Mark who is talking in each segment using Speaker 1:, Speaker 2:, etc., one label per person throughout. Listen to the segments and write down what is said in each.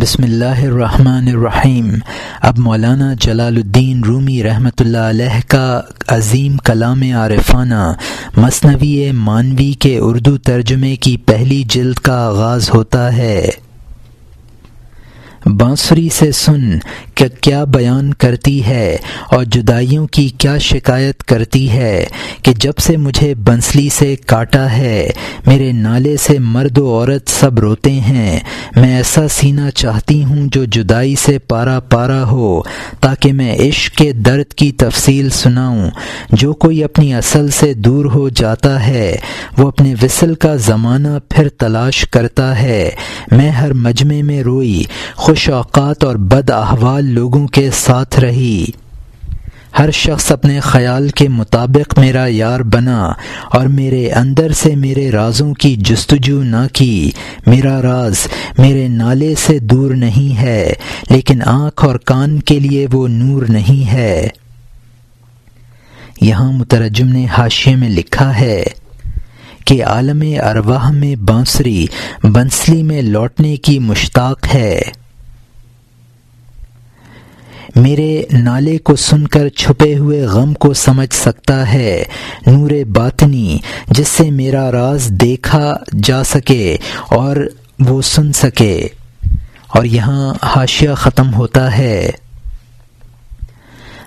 Speaker 1: بسم اللہ الرحمن الرحیم۔ اب مولانا جلال الدین رومی رحمۃ اللہ علیہ کا عظیم کلام عارفانہ مصنوی مانوی کے اردو ترجمے کی پہلی جلد کا آغاز ہوتا ہے۔ بانسری سے سن کہ کیا بیان کرتی ہے اور جدائیوں کی کیا شکایت کرتی ہے کہ جب سے مجھے بنسلی سے کاٹا ہے، میرے نالے سے مرد و عورت سب روتے ہیں۔ میں ایسا سینہ چاہتی ہوں جو جدائی سے پارا پارا ہو، تاکہ میں عشق کے درد کی تفصیل سناؤں۔ جو کوئی اپنی اصل سے دور ہو جاتا ہے، وہ اپنے وصل کا زمانہ پھر تلاش کرتا ہے۔ میں ہر مجمع میں روئی، خوش اوقات اور بد احوال لوگوں کے ساتھ رہی۔ ہر شخص اپنے خیال کے مطابق میرا یار بنا اور میرے اندر سے میرے رازوں کی جستجو نہ کی۔ میرا راز میرے نالے سے دور نہیں ہے، لیکن آنکھ اور کان کے لیے وہ نور نہیں ہے۔ یہاں مترجم نے حاشیے میں لکھا ہے کہ عالم ارواہ میں بانسری، بنسلی میں لوٹنے کی مشتاق ہے۔ میرے نالے کو سن کر چھپے ہوئے غم کو سمجھ سکتا ہے نور باطنی، جس سے میرا راز دیکھا جا سکے اور وہ سن سکے۔ اور یہاں حاشیہ ختم ہوتا ہے۔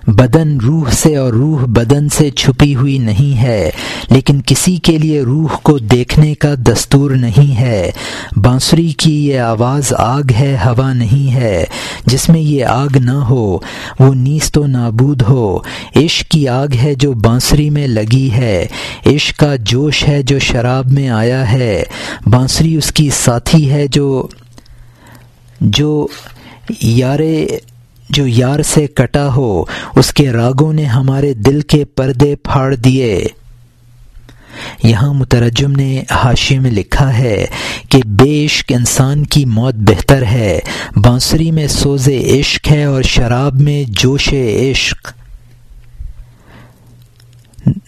Speaker 1: بدن روح سے اور روح بدن سے چھپی ہوئی نہیں ہے، لیکن کسی کے لیے روح کو دیکھنے کا دستور نہیں ہے۔ بانسری کی یہ آواز آگ ہے، ہوا نہیں ہے۔ جس میں یہ آگ نہ ہو، وہ نیست و نابود ہو۔ عشق کی آگ ہے جو بانسری میں لگی ہے۔ عشق کا جوش ہے جو شراب میں آیا ہے۔ بانسری اس کی ساتھی ہے جو جو یارے جو یار سے کٹا ہو، اس کے راگوں نے ہمارے دل کے پردے پھاڑ دیے۔ یہاں مترجم نے حاشی میں لکھا ہے کہ بے عشق انسان کی موت بہتر ہے، بانسری میں سوز عشق ہے اور شراب میں جوش عشق۔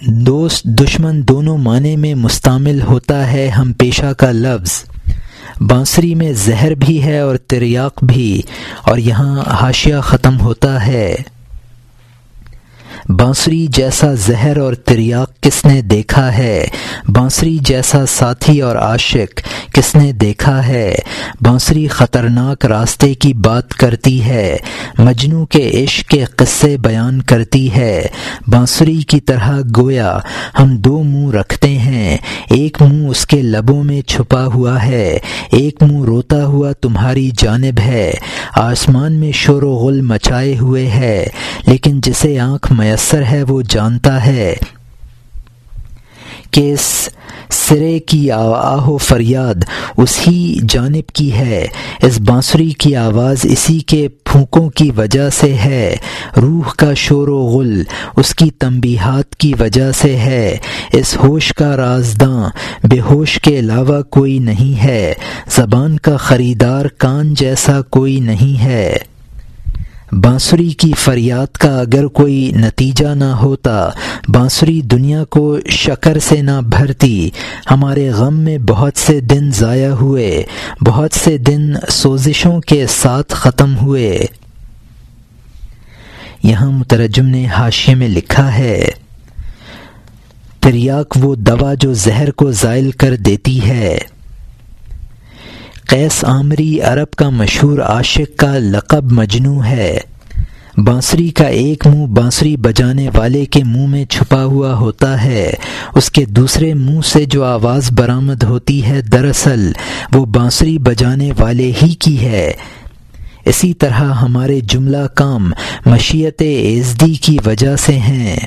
Speaker 1: دوست، دشمن دونوں معنی میں مستعمل ہوتا ہے، ہم پیشہ کا لفظ۔ بانسری میں زہر بھی ہے اور تریاق بھی اور یہاں حاشیہ ختم ہوتا ہے۔ بانسری جیسا زہر اور تریاق کس نے دیکھا ہے؟ بانسری جیسا ساتھی اور عاشق کس نے دیکھا ہے؟ بانسری خطرناک راستے کی بات کرتی ہے، مجنو کے عشق کے قصے بیان کرتی ہے۔ بانسری کی طرح گویا ہم دو منہ رکھتے ہیں، ایک منہ اس کے لبوں میں چھپا ہوا ہے، ایک منہ روتا ہوا تمہاری جانب ہے۔ آسمان میں شور و غل مچائے ہوئے ہے، لیکن جسے آنکھ میسر میسر ہے، وہ جانتا ہے کہ اس سرے کی آہ و فریاد اسی جانب کی ہے۔ اس بانسری کی آواز اسی کے پھونکوں کی وجہ سے ہے۔ روح کا شور و غل اس کی تنبیہات کی وجہ سے ہے۔ اس ہوش کا رازداں بے ہوش کے علاوہ کوئی نہیں ہے۔ زبان کا خریدار کان جیسا کوئی نہیں ہے۔ بانسری کی فریاد کا اگر کوئی نتیجہ نہ ہوتا، بانسری دنیا کو شکر سے نہ بھرتی۔ ہمارے غم میں بہت سے دن ضائع ہوئے، بہت سے دن سوزشوں کے ساتھ ختم ہوئے۔ یہاں مترجم نے حاشیے میں لکھا ہے، تریاک وہ دوا جو زہر کو زائل کر دیتی ہے۔ قیس عامری عرب کا مشہور عاشق کا لقب مجنو ہے۔ بانسری کا ایک منہ بانسری بجانے والے کے منہ میں چھپا ہوا ہوتا ہے۔ اس کے دوسرے منہ سے جو آواز برآمد ہوتی ہے دراصل وہ بانسری بجانے والے ہی کی ہے۔ اسی طرح ہمارے جملہ کام مشیت ایزدی کی وجہ سے ہیں۔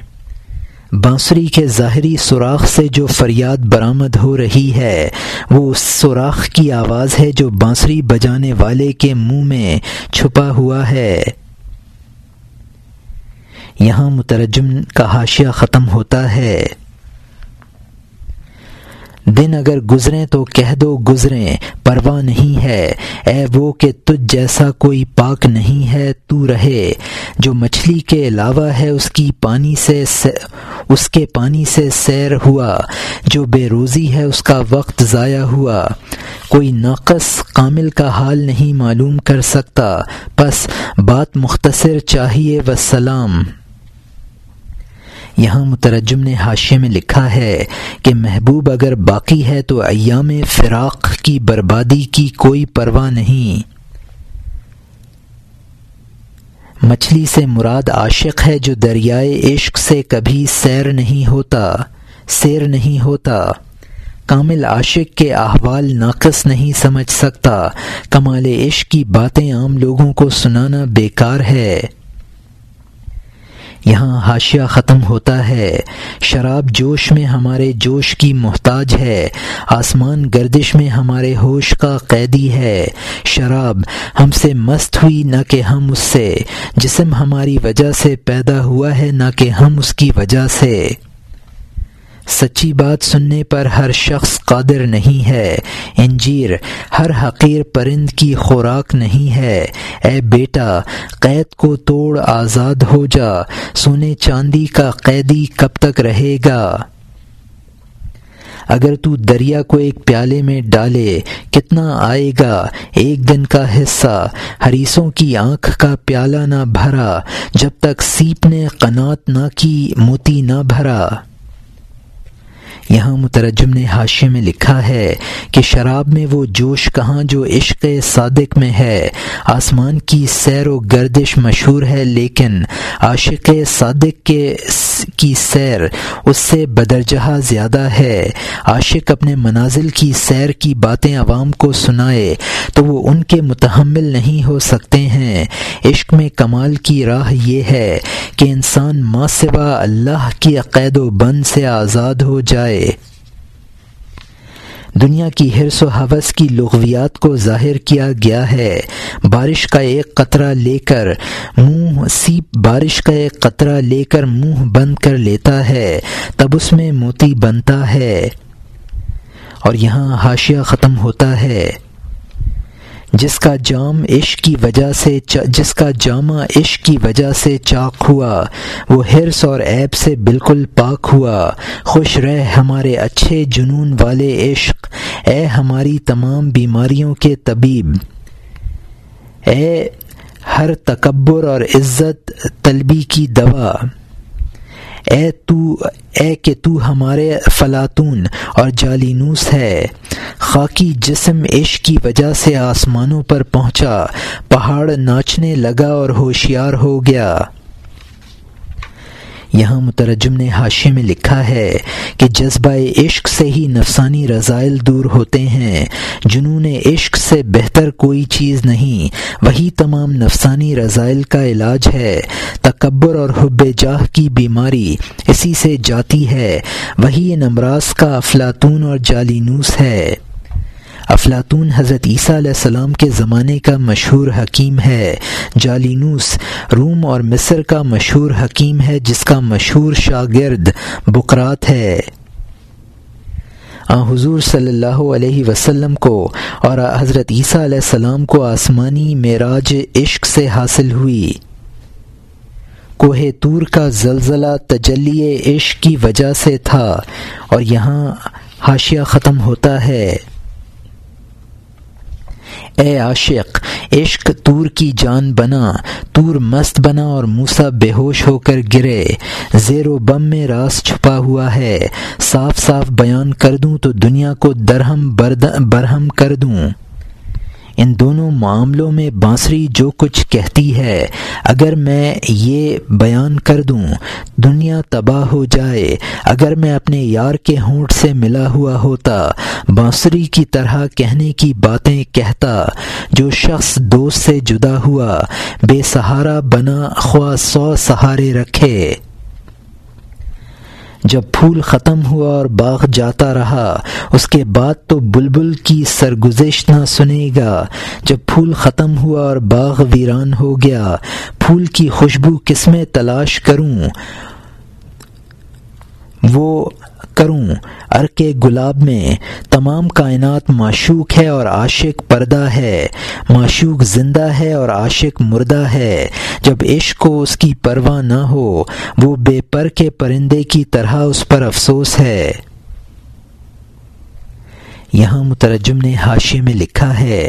Speaker 1: بانسری کے ظاہری سوراخ سے جو فریاد برآمد ہو رہی ہے، وہ اس سوراخ کی آواز ہے جو بانسری بجانے والے کے منہ میں چھپا ہوا ہے۔ یہاں مترجم کا حاشیہ ختم ہوتا ہے۔ دن اگر گزریں تو کہہ دو گزریں، پرواہ نہیں ہے۔ اے وہ کہ تجھ جیسا کوئی پاک نہیں ہے، تو رہے۔ جو مچھلی کے علاوہ ہے، اس کی پانی سے اس کے پانی سے سیر ہوا۔ جو بے روزی ہے، اس کا وقت ضائع ہوا۔ کوئی ناقص کامل کا حال نہیں معلوم کر سکتا۔ بس بات مختصر چاہیے، وسلام۔ یہاں مترجم نے حاشے میں لکھا ہے کہ محبوب اگر باقی ہے تو ایام فراق کی بربادی کی کوئی پرواہ نہیں۔ مچھلی سے مراد عاشق ہے جو دریائے عشق سے کبھی سیر نہیں ہوتا، سیر نہیں ہوتا۔ کامل عاشق کے احوال ناقص نہیں سمجھ سکتا۔ کمال عشق کی باتیں عام لوگوں کو سنانا بیکار ہے۔ یہاں حاشیہ ختم ہوتا ہے۔ شراب جوش میں ہمارے جوش کی محتاج ہے۔ آسمان گردش میں ہمارے ہوش کا قیدی ہے۔ شراب ہم سے مست ہوئی نہ کہ ہم اس سے۔ جسم ہماری وجہ سے پیدا ہوا ہے نہ کہ ہم اس کی وجہ سے۔ سچی بات سننے پر ہر شخص قادر نہیں ہے۔ انجیر، ہر حقیر پرند کی خوراک نہیں ہے۔ اے بیٹا، قید کو توڑ آزاد ہو جا۔ سونے چاندی کا قیدی کب تک رہے گا؟ اگر تو دریا کو ایک پیالے میں ڈالے، کتنا آئے گا؟ ایک دن کا حصہ۔ حریصوں کی آنکھ کا پیالہ نہ بھرا۔ جب تک سیپ نے قنات نہ کی، موتی نہ بھرا۔ یہاں مترجم نے حاشے میں لکھا ہے کہ شراب میں وہ جوش کہاں جو عشق صادق میں ہے۔ آسمان کی سیر و گردش مشہور ہے، لیکن عاشق صادق کے کی سیر اس سے بدرجہ زیادہ ہے۔ عاشق اپنے منازل کی سیر کی باتیں عوام کو سنائے تو وہ ان کے متحمل نہیں ہو سکتے ہیں۔ عشق میں کمال کی راہ یہ ہے کہ انسان ماں سوا اللہ کی عقید و بند سے آزاد ہو جائے۔ دنیا کی ہرس و حوث کی لغویات کو ظاہر کیا گیا ہے۔ بارش کا ایک قطرہ لے کر منہ سیپ بارش کا ایک قطرہ لے کر منہ بند کر لیتا ہے۔ تب اس میں موتی بنتا ہے۔ اور یہاں حاشیہ ختم ہوتا ہے۔ جس کا جام عشق کی وجہ سے جس کا جامع عشق کی وجہ سے چاک ہوا، وہ حرص اور عیب سے بالکل پاک ہوا۔ خوش رہ ہمارے اچھے جنون والے عشق، اے ہماری تمام بیماریوں کے طبیب۔ اے ہر تکبر اور عزت طلبی کی دوا۔ اے تو، اے کہ تو ہمارے فلاطون اور جالینوس ہے۔ خاکی جسم عشق کی وجہ سے آسمانوں پر پہنچا، پہاڑ ناچنے لگا اور ہوشیار ہو گیا۔ یہاں مترجم نے حاشے میں لکھا ہے کہ جذبہ عشق سے ہی نفسانی رضائل دور ہوتے ہیں، جنون عشق سے بہتر کوئی چیز نہیں، وہی تمام نفسانی رضائل کا علاج ہے۔ تکبر اور حب جاہ کی بیماری اسی سے جاتی ہے، وہی نمراز کا افلاطون اور جالینوس ہے۔ افلاطون حضرت عیسیٰ علیہ السلام کے زمانے کا مشہور حکیم ہے۔ جالینوس روم اور مصر کا مشہور حکیم ہے، جس کا مشہور شاگرد بکرات ہے۔ آ، حضور صلی اللہ علیہ وسلم کو اور حضرت عیسیٰ علیہ السلام کو آسمانی معراج عشق سے حاصل ہوئی۔ کوہ تور کا زلزلہ تجلی عشق کی وجہ سے تھا اور یہاں حاشیہ ختم ہوتا ہے۔ اے عاشق، عشق تور کی جان بنا، تور مست بنا اور موسا بے ہوش ہو کر گرے۔ زیر و بم میں راس چھپا ہوا ہے۔ صاف صاف بیان کر دوں تو دنیا کو درہم برہم کر دوں۔ ان دونوں معاملوں میں بانسری جو کچھ کہتی ہے، اگر میں یہ بیان کر دوں، دنیا تباہ ہو جائے۔ اگر میں اپنے یار کے ہونٹ سے ملا ہوا ہوتا، بانسری کی طرح کہنے کی باتیں کہتا۔ جو شخص دوست سے جدا ہوا، بے سہارا بنا خواہ سو سہارے رکھے۔ جب پھول ختم ہوا اور باغ جاتا رہا، اس کے بعد تو بلبل کی سرگزش نہ سنے گا۔ جب پھول ختم ہوا اور باغ ویران ہو گیا، پھول کی خوشبو کس میں تلاش کروں؟ وہ کروں۔ ارک گلاب میں تمام کائنات معشوق ہے اور عاشق پردہ ہے۔ معشوق زندہ ہے اور عاشق مردہ ہے۔ جب عشق کو اس کی پرواہ نہ ہو، وہ بے پر کے پرندے کی طرح اس پر افسوس ہے۔ یہاں مترجم نے حاشے میں لکھا ہے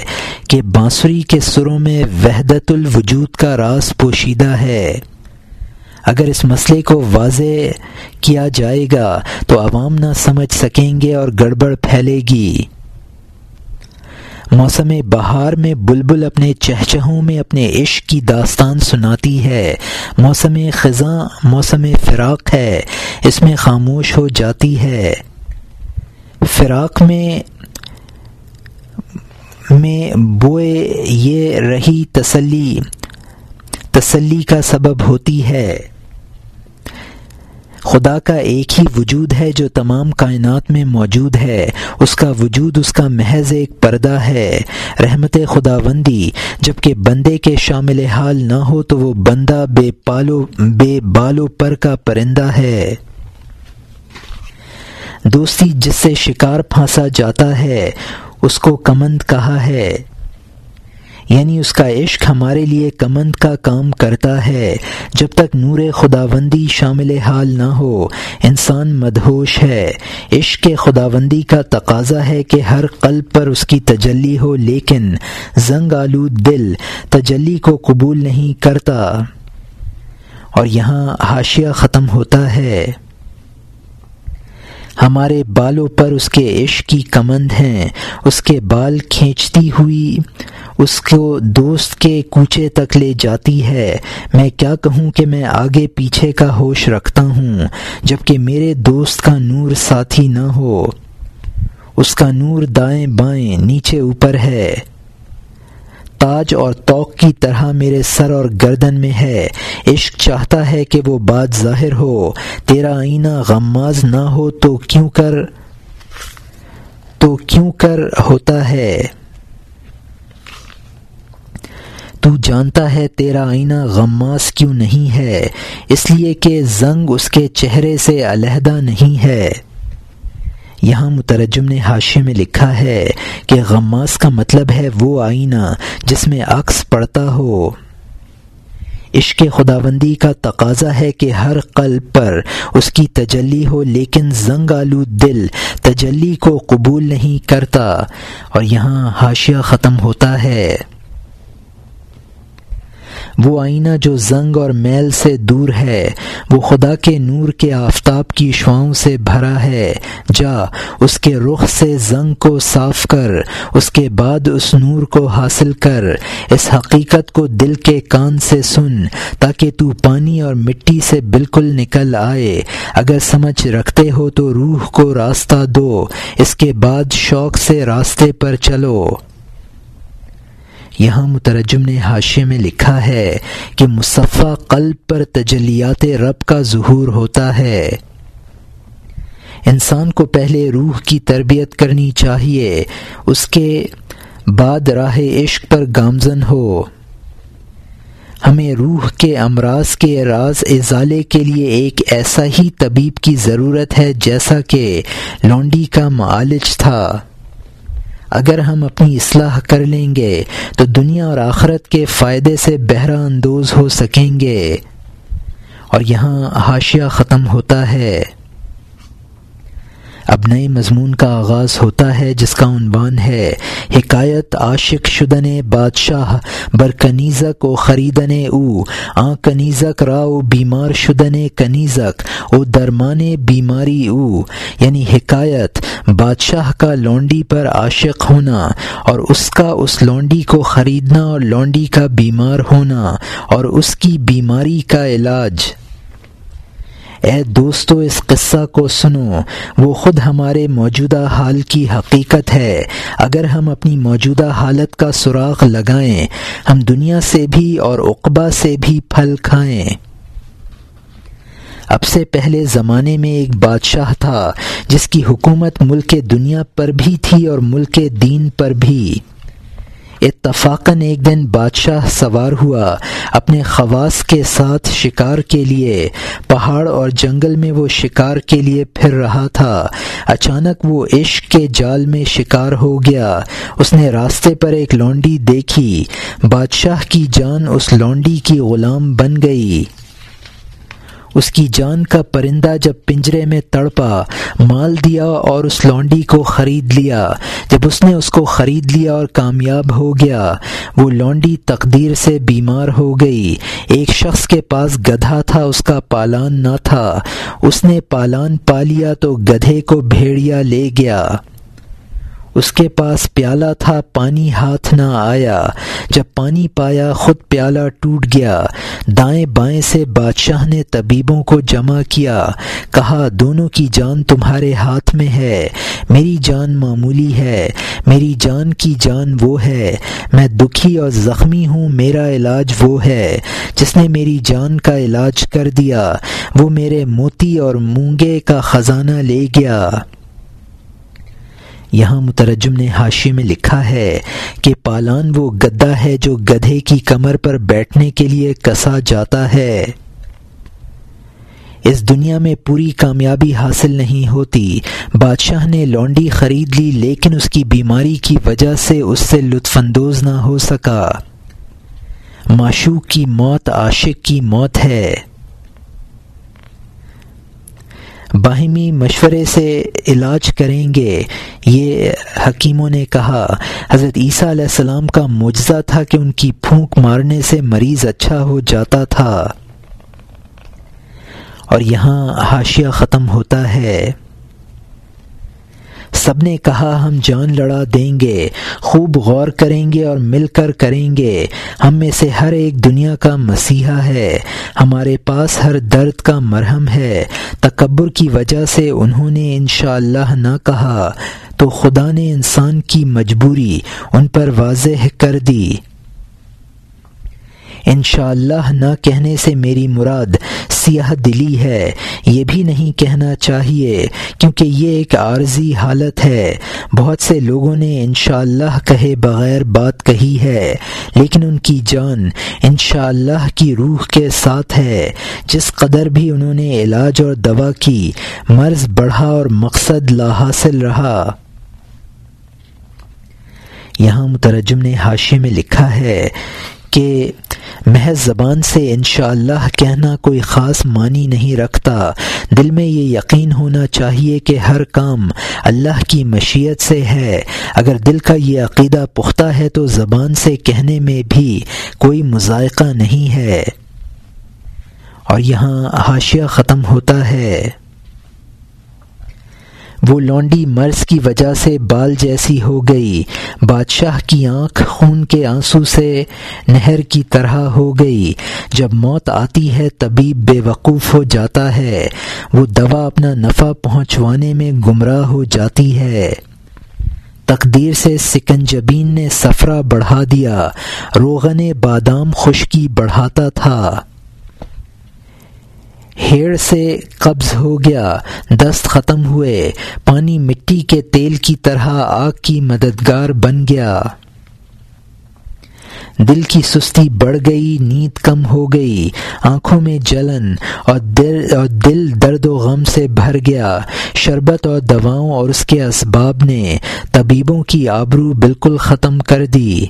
Speaker 1: کہ بانسری کے سروں میں وحدت الوجود کا راز پوشیدہ ہے۔ اگر اس مسئلے کو واضح کیا جائے گا تو عوام نہ سمجھ سکیں گے اور گڑبڑ پھیلے گی۔ موسم بہار میں بلبل اپنے چہچہوں میں اپنے عشق کی داستان سناتی ہے۔ موسم خزاں، موسم فراق ہے۔ اس میں خاموش ہو جاتی ہے۔ فراق میں میں بوئے یہ رہی تسلی۔ تسلی کا سبب ہوتی ہے۔ خدا کا ایک ہی وجود ہے جو تمام کائنات میں موجود ہے۔ اس کا وجود، اس کا محض ایک پردہ ہے۔ رحمت خدا بندی جبکہ بندے کے شامل حال نہ ہو تو وہ بندہ بے پالو، بے بالو پر کا پرندہ ہے۔ دوستی جس سے شکار پھانسا جاتا ہے، اس کو کمند کہا ہے۔ یعنی اس کا عشق ہمارے لیے کمند کا کام کرتا ہے۔ جب تک نور خداوندی شامل حال نہ ہو، انسان مدہوش ہے۔ عشق کے خداوندی کا تقاضا ہے کہ ہر قلب پر اس کی تجلی ہو، لیکن زنگ آلود دل تجلی کو قبول نہیں کرتا۔ اور یہاں حاشیہ ختم ہوتا ہے۔ ہمارے بالوں پر اس کے عشق کی کمند ہیں، اس کے بال کھینچتی ہوئی، اس کو دوست کے کوچے تک لے جاتی ہے۔ میں کیا کہوں کہ میں آگے پیچھے کا ہوش رکھتا ہوں جبکہ میرے دوست کا نور ساتھی نہ ہو۔ اس کا نور دائیں بائیں نیچے اوپر ہے۔ تاج اور توق کی طرح میرے سر اور گردن میں ہے۔ عشق چاہتا ہے کہ وہ بات ظاہر ہو۔ تیرا آئینہ غماز نہ ہو تو کیوں کر تو کیوں کر ہوتا ہے؟ تو جانتا ہے تیرا آئینہ غماز کیوں نہیں ہے؟ اس لیے کہ زنگ اس کے چہرے سے علیحدہ نہیں ہے۔ یہاں مترجم نے حاشے میں لکھا ہے کہ غماس کا مطلب ہے وہ آئینہ جس میں عکس پڑتا ہو۔ عشق خداوندی کا تقاضا ہے کہ ہر قلب پر اس کی تجلی ہو، لیکن زنگ آلو دل تجلی کو قبول نہیں کرتا۔ اور یہاں حاشیہ ختم ہوتا ہے۔ وہ آئینہ جو زنگ اور میل سے دور ہے، وہ خدا کے نور کے آفتاب کی شعاؤں سے بھرا ہے۔ جا، اس کے رخ سے زنگ کو صاف کر، اس کے بعد اس نور کو حاصل کر۔ اس حقیقت کو دل کے کان سے سن، تاکہ تو پانی اور مٹی سے بالکل نکل آئے۔ اگر سمجھ رکھتے ہو تو روح کو راستہ دو، اس کے بعد شوق سے راستے پر چلو۔ یہاں مترجم نے حاشے میں لکھا ہے کہ مصفہ قلب پر تجلیات رب کا ظہور ہوتا ہے۔ انسان کو پہلے روح کی تربیت کرنی چاہیے، اس کے بعد راہ عشق پر گامزن ہو۔ ہمیں روح کے امراض کے راز ازالے کے لیے ایک ایسا ہی طبیب کی ضرورت ہے جیسا کہ لونڈی کا معالج تھا۔ اگر ہم اپنی اصلاح کر لیں گے، تو دنیا اور آخرت کے فائدے سے بہرہ اندوز ہو سکیں گے۔ اور یہاں حاشیہ ختم ہوتا ہے۔ اب نئے مضمون کا آغاز ہوتا ہے، جس کا عنوان ہے، حکایت عاشق شدن بادشاہ، بر کنیزک و خریدن او، آ کنیزک راؤ بیمار شدن کنیزک، او درمان بیماری او۔ یعنی حکایت بادشاہ کا لونڈی پر عاشق ہونا اور اس کا اس لونڈی کو خریدنا اور لونڈی کا بیمار ہونا اور اس کی بیماری کا علاج۔ اے دوستو، اس قصہ کو سنو۔ وہ خود ہمارے موجودہ حال کی حقیقت ہے۔ اگر ہم اپنی موجودہ حالت کا سراغ لگائیں، ہم دنیا سے بھی اور اقبا سے بھی پھل کھائیں۔ اب سے پہلے زمانے میں ایک بادشاہ تھا، جس کی حکومت ملک دنیا پر بھی تھی اور ملک دین پر بھی۔ اتفاقاً ایک دن بادشاہ سوار ہوا اپنے خواص کے ساتھ شکار کے لیے۔ پہاڑ اور جنگل میں وہ شکار کے لیے پھر رہا تھا۔ اچانک وہ عشق کے جال میں شکار ہو گیا۔ اس نے راستے پر ایک لونڈی دیکھی۔ بادشاہ کی جان اس لونڈی کی غلام بن گئی۔ اس کی جان کا پرندہ جب پنجرے میں تڑپا، مال دیا اور اس لونڈی کو خرید لیا۔ جب اس نے اس کو خرید لیا اور کامیاب ہو گیا، وہ لونڈی تقدیر سے بیمار ہو گئی۔ ایک شخص کے پاس گدھا تھا، اس کا پالان نہ تھا۔ اس نے پالان پا لیا تو گدھے کو بھیڑیا لے گیا۔ اس کے پاس پیالہ تھا، پانی ہاتھ نہ آیا۔ جب پانی پایا، خود پیالہ ٹوٹ گیا۔ دائیں بائیں سے بادشاہ نے طبیبوں کو جمع کیا۔ کہا، دونوں کی جان تمہارے ہاتھ میں ہے۔ میری جان معمولی ہے۔ میری جان کی جان وہ ہے۔ میں دکھی اور زخمی ہوں، میرا علاج وہ ہے۔ جس نے میری جان کا علاج کر دیا، وہ میرے موتی اور مونگے کا خزانہ لے گیا۔ یہاں مترجم نے حاشی میں لکھا ہے کہ پالان وہ گدا ہے جو گدھے کی کمر پر بیٹھنے کے لیے کسا جاتا ہے۔ اس دنیا میں پوری کامیابی حاصل نہیں ہوتی۔ بادشاہ نے لونڈی خرید لی، لیکن اس کی بیماری کی وجہ سے اس سے لطف اندوز نہ ہو سکا۔ معشوق کی موت، عاشق کی موت ہے۔ باہمی مشورے سے علاج کریں گے، یہ حکیموں نے کہا۔ حضرت عیسیٰ علیہ السلام کا معجزہ تھا کہ ان کی پھونک مارنے سے مریض اچھا ہو جاتا تھا۔ اور یہاں حاشیہ ختم ہوتا ہے۔ سب نے کہا، ہم جان لڑا دیں گے، خوب غور کریں گے اور مل کر کریں گے۔ ہم میں سے ہر ایک دنیا کا مسیحا ہے۔ ہمارے پاس ہر درد کا مرہم ہے۔ تکبر کی وجہ سے انہوں نے انشاءاللہ اللہ نہ کہا۔ تو خدا نے انسان کی مجبوری ان پر واضح کر دی۔ انشاءاللہ اللہ نہ کہنے سے میری مراد سیاہ دلی ہے۔ یہ بھی نہیں کہنا چاہیے، کیونکہ یہ ایک عارضی حالت ہے۔ بہت سے لوگوں نے انشاءاللہ اللہ کہے بغیر بات کہی ہے، لیکن ان کی جان انشاءاللہ اللہ کی روح کے ساتھ ہے۔ جس قدر بھی انہوں نے علاج اور دوا کی، مرض بڑھا اور مقصد لا حاصل رہا۔ یہاں مترجم نے حاشی میں لکھا ہے کہ محض زبان سے انشاءاللہ اللہ کہنا کوئی خاص معنی نہیں رکھتا۔ دل میں یہ یقین ہونا چاہیے کہ ہر کام اللہ کی مشیت سے ہے۔ اگر دل کا یہ عقیدہ پختہ ہے تو زبان سے کہنے میں بھی کوئی مذائقہ نہیں ہے۔ اور یہاں حاشیہ ختم ہوتا ہے۔ وہ لونڈی مرض کی وجہ سے بال جیسی ہو گئی۔ بادشاہ کی آنکھ خون کے آنسو سے نہر کی طرح ہو گئی۔ جب موت آتی ہے طبیب بے وقوف ہو جاتا ہے۔ وہ دوا اپنا نفع پہنچوانے میں گمراہ ہو جاتی ہے۔ تقدیر سے سکنجبین نے سفرہ بڑھا دیا۔ روغن بادام خشکی بڑھاتا تھا۔ ہیڑ سے قبض ہو گیا، دست ختم ہوئے، پانی مٹی کے تیل کی طرح آگ کی مددگار بن گیا۔ دل کی سستی بڑھ گئی، نیند کم ہو گئی، آنکھوں میں جلن اور دل اور دل درد و غم سے بھر گیا۔ شربت اور دواؤں اور اس کے اسباب نے طبیبوں کی آبرو بالکل ختم کر دی۔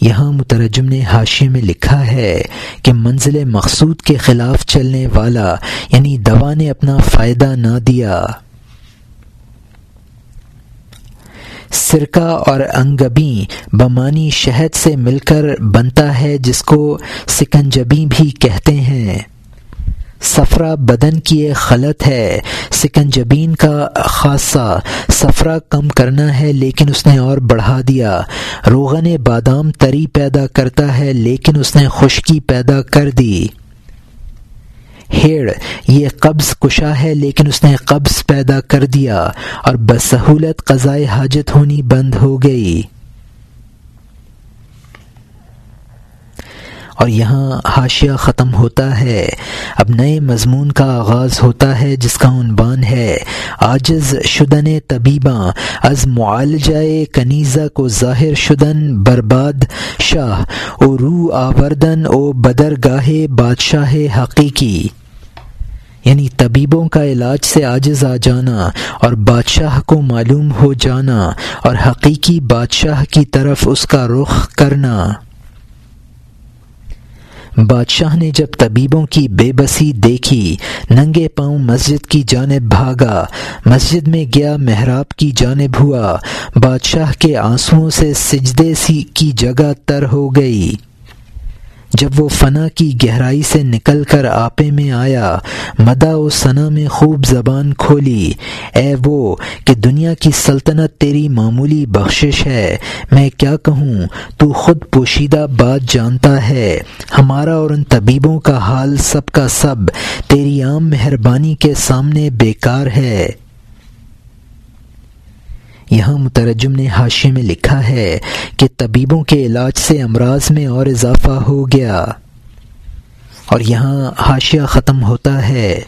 Speaker 1: یہاں مترجم نے حاشے میں لکھا ہے کہ منزل مقصود کے خلاف چلنے والا یعنی دوا نے اپنا فائدہ نہ دیا۔ سرکہ اور انگبی بمانی شہد سے مل کر بنتا ہے، جس کو سکنجبی بھی کہتے ہیں۔ سفرہ بدن کی ایک خلط ہے، سکنجبین کا خاصہ۔ سفرہ کم کرنا ہے لیکن اس نے اور بڑھا دیا۔ روغن بادام تری پیدا کرتا ہے لیکن اس نے خشکی پیدا کر دی۔ ہیڑ، یہ قبض کشا ہے لیکن اس نے قبض پیدا کر دیا اور بسہولت قضائے حاجت ہونی بند ہو گئی۔ اور یہاں حاشیہ ختم ہوتا ہے۔ اب نئے مضمون کا آغاز ہوتا ہے جس کا عنوان ہے آجز شدن طبیباں، از معالجہ کنیزہ کو ظاہر شدن برباد شاہ، او رو آوردن، او بدرگاہ بادشاہ حقیقی۔ یعنی طبیبوں کا علاج سے عاجز آ جانا اور بادشاہ کو معلوم ہو جانا اور حقیقی بادشاہ کی طرف اس کا رخ کرنا۔ بادشاہ نے جب طبیبوں کی بے بسی دیکھی، ننگے پاؤں مسجد کی جانب بھاگا، مسجد میں گیا، محراب کی جانب ہوا، بادشاہ کے آنسوؤں سے سجدے سی کی جگہ تر ہو گئی۔ جب وہ فنا کی گہرائی سے نکل کر آپے میں آیا مدا و ثنا میں خوب زبان کھولی۔ اے وہ، کہ دنیا کی سلطنت تیری معمولی بخشش ہے۔ میں کیا کہوں؟ تو خود پوشیدہ بات جانتا ہے۔ ہمارا اور ان طبیبوں کا حال سب کا سب، تیری عام مہربانی کے سامنے بیکار ہے۔ یہاں مترجم نے حاشے میں لکھا ہے کہ طبیبوں کے علاج سے امراض میں اور اضافہ ہو گیا۔ اور یہاں حاشیہ ختم ہوتا ہے۔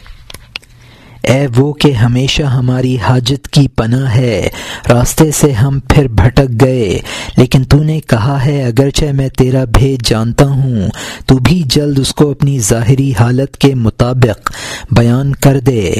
Speaker 1: اے وہ کہ ہمیشہ ہماری حاجت کی پناہ ہے، راستے سے ہم پھر بھٹک گئے۔ لیکن تو نے کہا ہے، اگرچہ میں تیرا بھید جانتا ہوں، تو بھی جلد اس کو اپنی ظاہری حالت کے مطابق بیان کر دے۔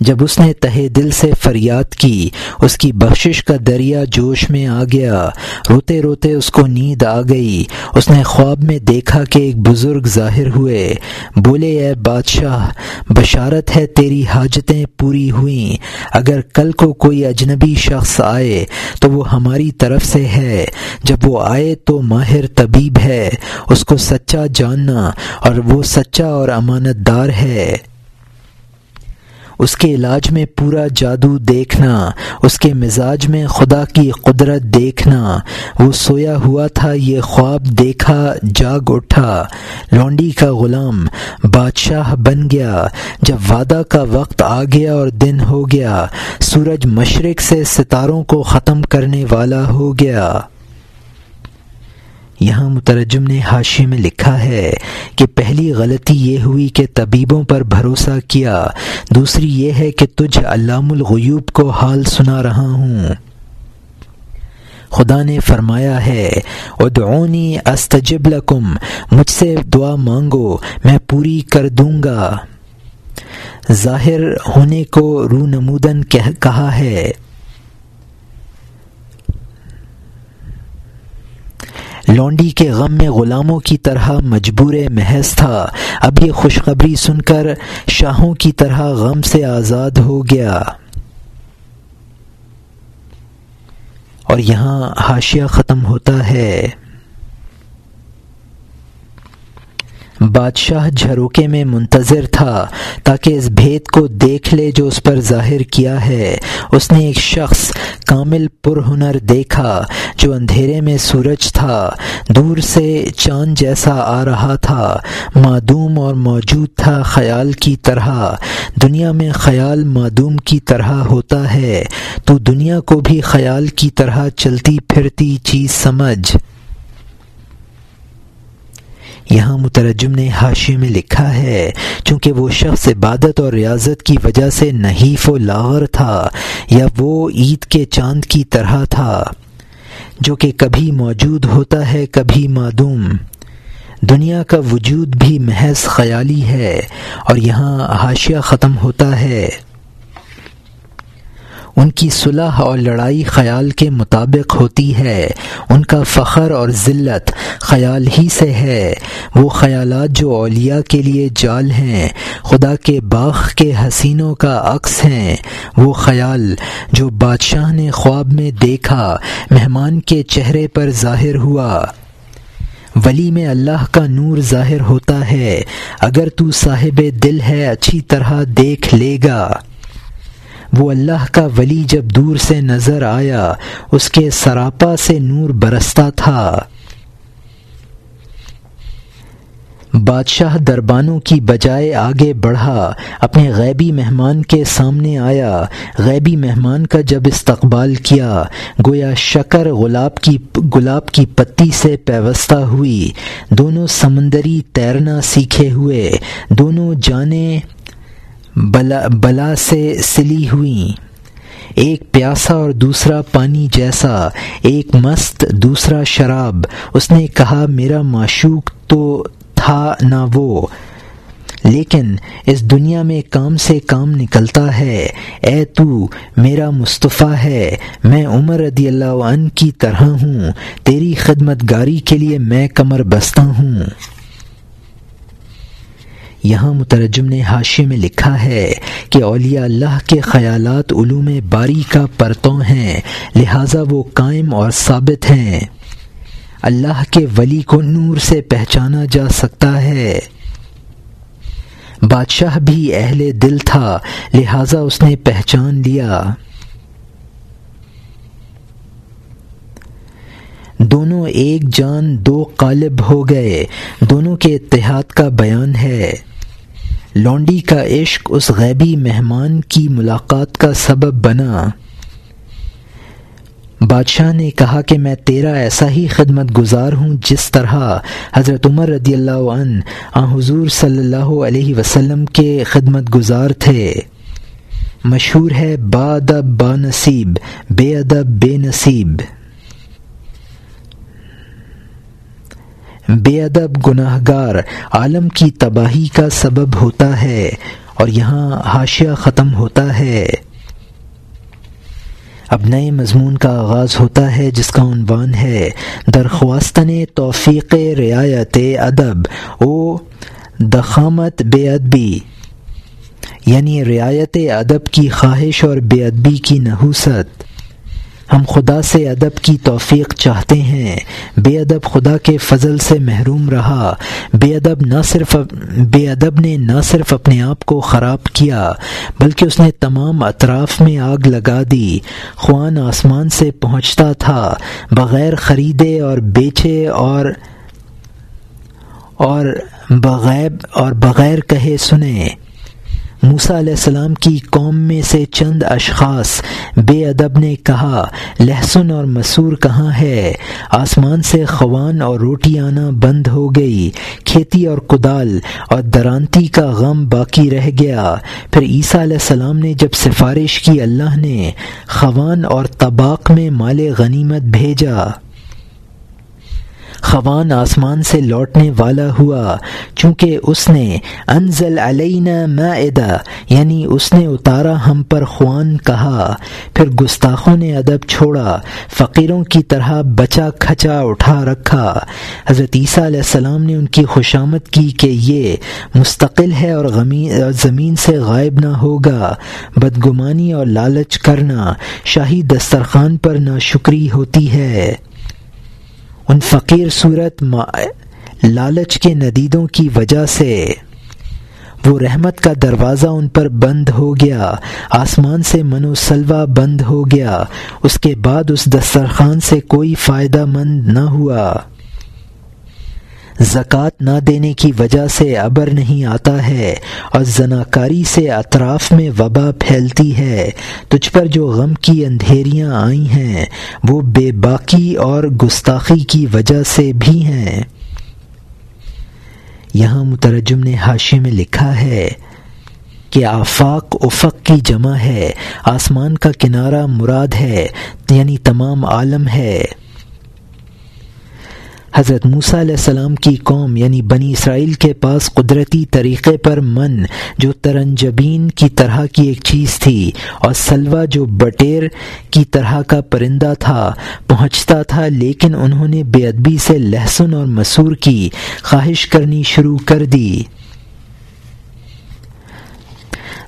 Speaker 1: جب اس نے تہ دل سے فریاد کی، اس کی بخشش کا دریا جوش میں آ گیا۔ روتے روتے اس کو نیند آ گئی۔ اس نے خواب میں دیکھا کہ ایک بزرگ ظاہر ہوئے۔ بولے، اے بادشاہ، بشارت ہے تیری حاجتیں پوری ہوئیں۔ اگر کل کو کوئی اجنبی شخص آئے تو وہ ہماری طرف سے ہے۔ جب وہ آئے تو ماہر طبیب ہے۔ اس کو سچا جاننا اور وہ سچا اور امانت دار ہے۔ اس کے علاج میں پورا جادو دیکھنا، اس کے مزاج میں خدا کی قدرت دیکھنا۔ وہ سویا ہوا تھا، یہ خواب دیکھا، جاگ اٹھا۔ لونڈی کا غلام بادشاہ بن گیا۔ جب وعدہ کا وقت آ گیا اور دن ہو گیا، سورج مشرق سے ستاروں کو ختم کرنے والا ہو گیا۔ یہاں مترجم نے حاشی میں لکھا ہے کہ پہلی غلطی یہ ہوئی کہ طبیبوں پر بھروسہ کیا۔ دوسری یہ ہے کہ تجھ علام الغیوب کو حال سنا رہا ہوں۔ خدا نے فرمایا ہے، ادعونی استجب لکم، مجھ سے دعا مانگو، میں پوری کر دوں گا۔ ظاہر ہونے کو رو نمودن کہا ہے۔ لونڈی کے غم میں غلاموں کی طرح مجبور محض تھا۔ اب یہ خوشخبری سن کر شاہوں کی طرح غم سے آزاد ہو گیا۔ اور یہاں حاشیہ ختم ہوتا ہے۔ بادشاہ جھروکے میں منتظر تھا تاکہ اس بھید کو دیکھ لے جو اس پر ظاہر کیا ہے۔ اس نے ایک شخص کامل پر ہنر دیکھا جو اندھیرے میں سورج تھا۔ دور سے چاند جیسا آ رہا تھا۔ معدوم اور موجود تھا خیال کی طرح۔ دنیا میں خیال معدوم کی طرح ہوتا ہے۔ تو دنیا کو بھی خیال کی طرح چلتی پھرتی چیز سمجھ۔ یہاں مترجم نے حاشی میں لکھا ہے، چونکہ وہ شخص عبادت اور ریاضت کی وجہ سے نحیف و لاغر تھا، یا وہ عید کے چاند کی طرح تھا، جو کہ کبھی موجود ہوتا ہے، کبھی معدوم۔ دنیا کا وجود بھی محض خیالی ہے، اور یہاں حاشیہ ختم ہوتا ہے۔ ان کی صلح اور لڑائی خیال کے مطابق ہوتی ہے۔ ان کا فخر اور ذلت خیال ہی سے ہے۔ وہ خیالات جو اولیاء کے لیے جال ہیں، خدا کے باغ کے حسینوں کا عکس ہیں۔ وہ خیال جو بادشاہ نے خواب میں دیکھا، مہمان کے چہرے پر ظاہر ہوا۔ ولی میں اللہ کا نور ظاہر ہوتا ہے۔ اگر تو صاحب دل ہے، اچھی طرح دیکھ لے گا۔ وہ اللہ کا ولی جب دور سے نظر آیا، اس کے سراپا سے نور برستا تھا۔ بادشاہ دربانوں کی بجائے آگے بڑھا، اپنے غیبی مہمان کے سامنے آیا۔ غیبی مہمان کا جب استقبال کیا، گویا شکر گلاب کی گلاب کی پتی سے پیوستہ ہوئی۔ دونوں سمندری تیرنا سیکھے ہوئے، دونوں جانیں بلا بلا سے سلی ہوئیں۔ ایک پیاسا اور دوسرا پانی جیسا، ایک مست دوسرا شراب۔ اس نے کہا، میرا معشوق تو تھا نہ وہ۔ لیکن اس دنیا میں کام سے کام نکلتا ہے۔ اے تو، میرا مصطفیٰ ہے۔ میں عمر رضی اللہ عنہ کی طرح ہوں۔ تیری خدمت گاری کے لیے میں کمر بستہ ہوں۔ یہاں مترجم نے حاشے میں لکھا ہے کہ اولیاء اللہ کے خیالات علوم باری کا پرتوں ہیں، لہٰذا وہ قائم اور ثابت ہیں۔ اللہ کے ولی کو نور سے پہچانا جا سکتا ہے۔ بادشاہ بھی اہل دل تھا، لہذا اس نے پہچان لیا۔ دونوں ایک جان دو قالب ہو گئے۔ دونوں کے اتحاد کا بیان ہے۔ لونڈی کا عشق اس غیبی مہمان کی ملاقات کا سبب بنا۔ بادشاہ نے کہا کہ میں تیرا ایسا ہی خدمت گزار ہوں جس طرح حضرت عمر رضی اللہ عنہ آ حضور صلی اللہ علیہ وسلم کے خدمت گزار تھے۔ مشہور ہے با ادب با نصیب بے ادب بے نصیب۔ بے ادب گناہ گار عالم کی تباہی کا سبب ہوتا ہے اور یہاں حاشیہ ختم ہوتا ہے۔ اب نئے مضمون کا آغاز ہوتا ہے جس کا عنوان ہے درخواستن توفیق رعایت ادب، او دخامت بے ادبی۔ یعنی رعایت ادب کی خواہش اور بے ادبی کی نحوست۔ ہم خدا سے ادب کی توفیق چاہتے ہیں۔ بے ادب خدا کے فضل سے محروم رہا۔ بے ادب نہ صرف بے ادب نے نہ صرف اپنے آپ کو خراب کیا، بلکہ اس نے تمام اطراف میں آگ لگا دی۔ خوان آسمان سے پہنچتا تھا، بغیر خریدے اور بیچے اور اور بغیر اور بغیر کہے سنے۔ موسا علیہ السلام کی قوم میں سے چند اشخاص بے ادب نے کہا، لہسن اور مسور کہاں ہے؟ آسمان سے خوان اور روٹی آنا بند ہو گئی، کھیتی اور کدال اور درانتی کا غم باقی رہ گیا۔ پھر عیسیٰ علیہ السلام نے جب سفارش کی، اللہ نے خوان اور طباق میں مال غنیمت بھیجا۔ خوان آسمان سے لوٹنے والا ہوا، چونکہ اس نے انزل علینا معدہ یعنی اس نے اتارا ہم پر خوان کہا۔ پھر گستاخوں نے ادب چھوڑا، فقیروں کی طرح بچا کھچا اٹھا رکھا۔ حضرت عیسیٰ علیہ السلام نے ان کی خوشامد کی کہ یہ مستقل ہے اور زمین سے غائب نہ ہوگا۔ بدگمانی اور لالچ کرنا شاہی دسترخوان پر ناشکری ہوتی ہے۔ ان فقیر صورت لالچ کے ندیدوں کی وجہ سے۔ وہ رحمت کا دروازہ ان پر بند ہو گیا، آسمان سے منو سلوا بند ہو گیا، اس کے بعد اس دسترخوان سے کوئی فائدہ مند نہ ہوا۔ زکوٰۃ نہ دینے کی وجہ سے ابر نہیں آتا ہے اور زناکاری سے اطراف میں وبا پھیلتی ہے۔ تجھ پر جو غم کی اندھیریاں آئی ہیں، وہ بے باکی اور گستاخی کی وجہ سے بھی ہیں۔ یہاں مترجم نے حاشے میں لکھا ہے کہ آفاق افق کی جمع ہے، آسمان کا کنارہ مراد ہے یعنی تمام عالم ہے۔ حضرت موسیٰ علیہ السلام کی قوم یعنی بنی اسرائیل کے پاس قدرتی طریقے پر من، جو ترنجبین کی طرح کی ایک چیز تھی، اور سلوا جو بٹیر کی طرح کا پرندہ تھا، پہنچتا تھا، لیکن انہوں نے بے ادبی سے لہسن اور مسور کی خواہش کرنی شروع کر دی۔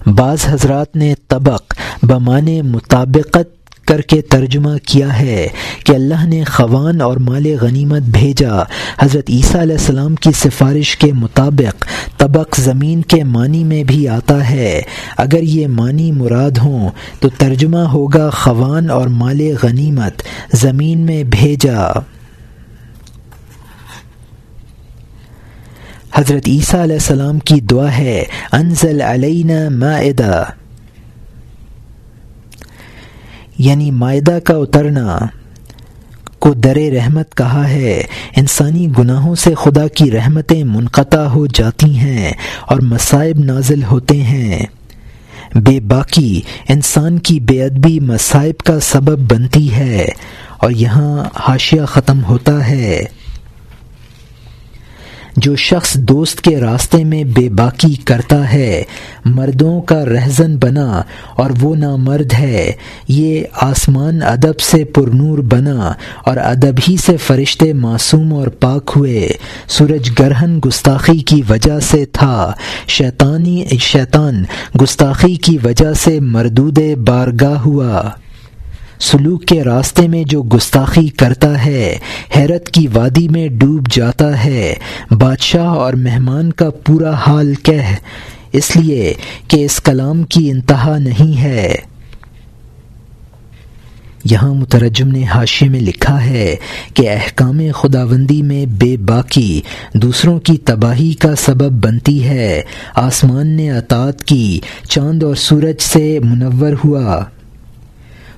Speaker 1: بعض حضرات نے طبق بمانے مطابقت کر کے ترجمہ کیا ہے کہ اللہ نے خوان اور مال غنیمت بھیجا۔ حضرت عیسیٰ علیہ السلام کی سفارش کے مطابق طبق زمین کے معنی میں بھی آتا ہے۔ اگر یہ معنی مراد ہوں تو ترجمہ ہوگا خوان اور مال غنیمت زمین میں بھیجا۔ حضرت عیسیٰ علیہ السلام کی دعا ہے، انزل علینا معدہ یعنی معدہ کا اترنا، کو در رحمت کہا ہے۔ انسانی گناہوں سے خدا کی رحمتیں منقطع ہو جاتی ہیں اور مصائب نازل ہوتے ہیں۔ بے باقی انسان کی بے ادبی مصائب کا سبب بنتی ہے اور یہاں حاشیہ ختم ہوتا ہے۔ جو شخص دوست کے راستے میں بے باکی کرتا ہے، مردوں کا رہزن بنا اور وہ نامرد ہے۔ یہ آسمان ادب سے پر نور بنا اور ادب ہی سے فرشتے معصوم اور پاک ہوئے۔ سورج گرہن گستاخی کی وجہ سے تھا۔ شیطانی، شیطان گستاخی کی وجہ سے مردود بارگاہ ہوا۔ سلوک کے راستے میں جو گستاخی کرتا ہے، حیرت کی وادی میں ڈوب جاتا ہے۔ بادشاہ اور مہمان کا پورا حال کہہ۔ اس لیے کہ اس کلام کی انتہا نہیں ہے۔ یہاں مترجم نے حاشے میں لکھا ہے کہ احکام خداوندی میں بے باکی دوسروں کی تباہی کا سبب بنتی ہے۔ آسمان نے اطاعت کی، چاند اور سورج سے منور ہوا۔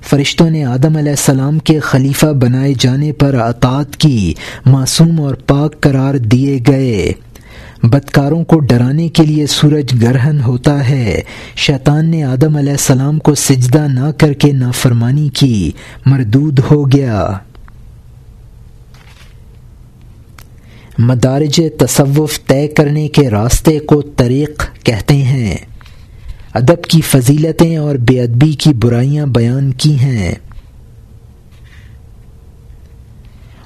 Speaker 1: فرشتوں نے آدم علیہ السلام کے خلیفہ بنائے جانے پر اطاعت کی، معصوم اور پاک قرار دیے گئے۔ بدکاروں کو ڈرانے کے لیے سورج گرہن ہوتا ہے۔ شیطان نے آدم علیہ السلام کو سجدہ نہ کر کے نافرمانی کی، مردود ہو گیا۔ مدارج تصوف طے کرنے کے راستے کو طریق کہتے ہیں۔ ادب کی فضیلتیں اور بے ادبی کی برائیاں بیان کی ہیں۔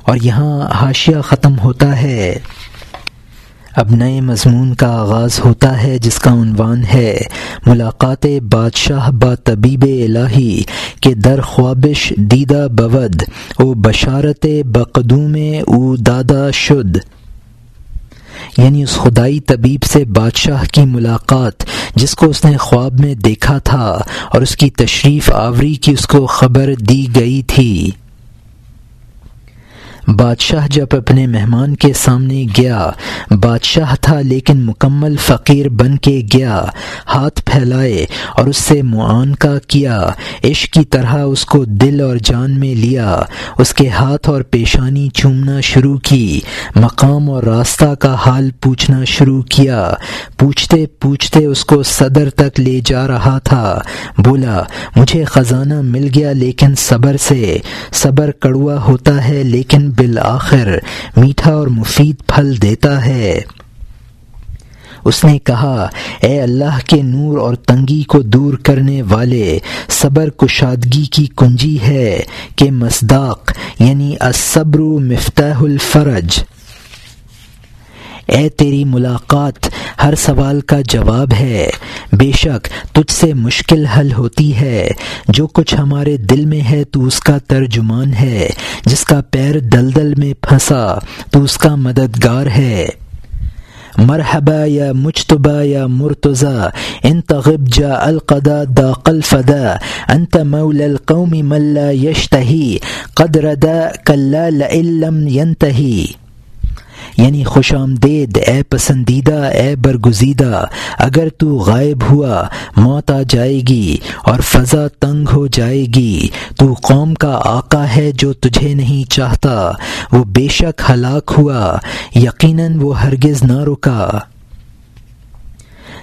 Speaker 1: اور یہاں حاشیہ ختم ہوتا ہے۔ اب نئے مضمون کا آغاز ہوتا ہے جس کا عنوان ہے ملاقات بادشاہ با طبیب الہی کے در خوابش دیدہ بود، او بشارت بقدوم او دادا شد۔ یعنی اس خدائی طبیب سے بادشاہ کی ملاقات، جس کو اس نے خواب میں دیکھا تھا اور اس کی تشریف آوری کی اس کو خبر دی گئی تھی۔ بادشاہ جب اپنے مہمان کے سامنے گیا، بادشاہ تھا لیکن مکمل فقیر بن کے گیا، ہاتھ پھیلائے اور اس سے معانقہ کیا، عشق کی طرح اس کو دل اور جان میں لیا، اس کے ہاتھ اور پیشانی چومنا شروع کی، مقام اور راستہ کا حال پوچھنا شروع کیا، پوچھتے پوچھتے اس کو صدر تک لے جا رہا تھا، بولا، مجھے خزانہ مل گیا لیکن صبر سے، صبر کڑوا ہوتا ہے لیکن بالآخر میٹھا اور مفید پھل دیتا ہے۔ اس نے کہا، اے اللہ کے نور اور تنگی کو دور کرنے والے، صبر کشادگی کی کنجی ہے کہ مصداق یعنی الصبر مفتاح الفرج۔ اے تیری ملاقات، ہر سوال کا جواب ہے۔ بے شک، تجھ سے مشکل حل ہوتی ہے۔ جو کچھ ہمارے دل میں ہے، تو اس کا ترجمان ہے۔ جس کا پیر دلدل میں پھنسا، تو اس کا مددگار ہے۔ مرحبا یا مجتبہ یا مرتضی، ان تغب جا القدا دا قلفدا انت مول القوم ملا یشتہی قدر دا کلا لعلم ینتہی۔ یعنی خوش آمدید، اے پسندیدہ، اے برگزیدہ، اگر تو غائب ہوا، موت آ جائے گی اور فضا تنگ ہو جائے گی تو قوم کا آقا ہے جو تجھے نہیں چاہتا، وہ بے شک ہلاک ہوا، یقیناً وہ ہرگز نہ رکا۔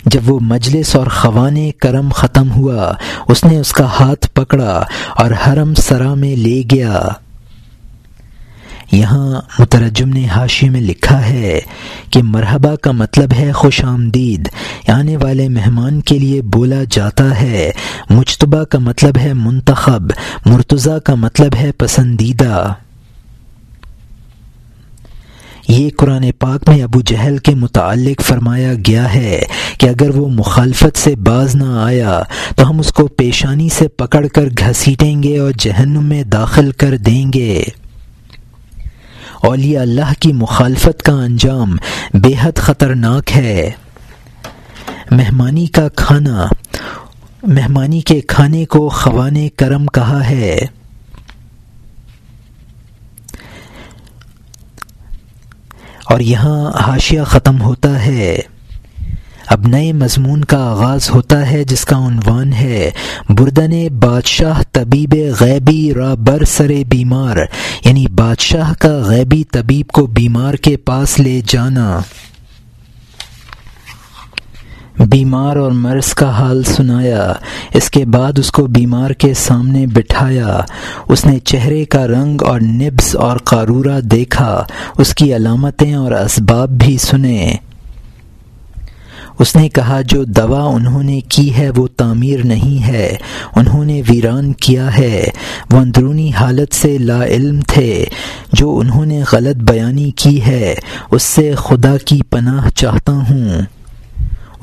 Speaker 1: جب وہ مجلس اور خوان کرم ختم ہوا، اس نے اس کا ہاتھ پکڑا اور حرم سرا میں لے گیا۔ یہاں مترجم نے حاشی میں لکھا ہے کہ مرحبا کا مطلب ہے خوش آمدید، آنے والے مہمان کے لیے بولا جاتا ہے۔ مشتبہ کا مطلب ہے منتخب، مرتضی کا مطلب ہے پسندیدہ۔ یہ قرآن پاک میں ابو جہل کے متعلق فرمایا گیا ہے کہ اگر وہ مخالفت سے باز نہ آیا تو ہم اس کو پیشانی سے پکڑ کر گھسیٹیں گے اور جہنم میں داخل کر دیں گے۔ اولیاء اللہ کی مخالفت کا انجام بے حد خطرناک ہے۔ مہمانی کا کھانا، مہمانی کے کھانے کو خوان کرم کہا ہے۔ اور یہاں حاشیہ ختم ہوتا ہے۔ اب نئے مضمون کا آغاز ہوتا ہے جس کا عنوان ہے، بردن بادشاہ طبیب غیبی را بر سر بیمار یعنی بادشاہ کا غیبی طبیب کو بیمار کے پاس لے جانا۔ بیمار اور مرض کا حال سنایا، اس کے بعد اس کو بیمار کے سامنے بٹھایا۔ اس نے چہرے کا رنگ اور نبز اور قارورہ دیکھا، اس کی علامتیں اور اسباب بھی سنے۔ اس نے کہا، جو دوا انہوں نے کی ہے وہ تعمیر نہیں ہے، انہوں نے ویران کیا ہے۔ وہ اندرونی حالت سے لا علم تھے۔ جو انہوں نے غلط بیانی کی ہے، اس سے خدا کی پناہ چاہتا ہوں۔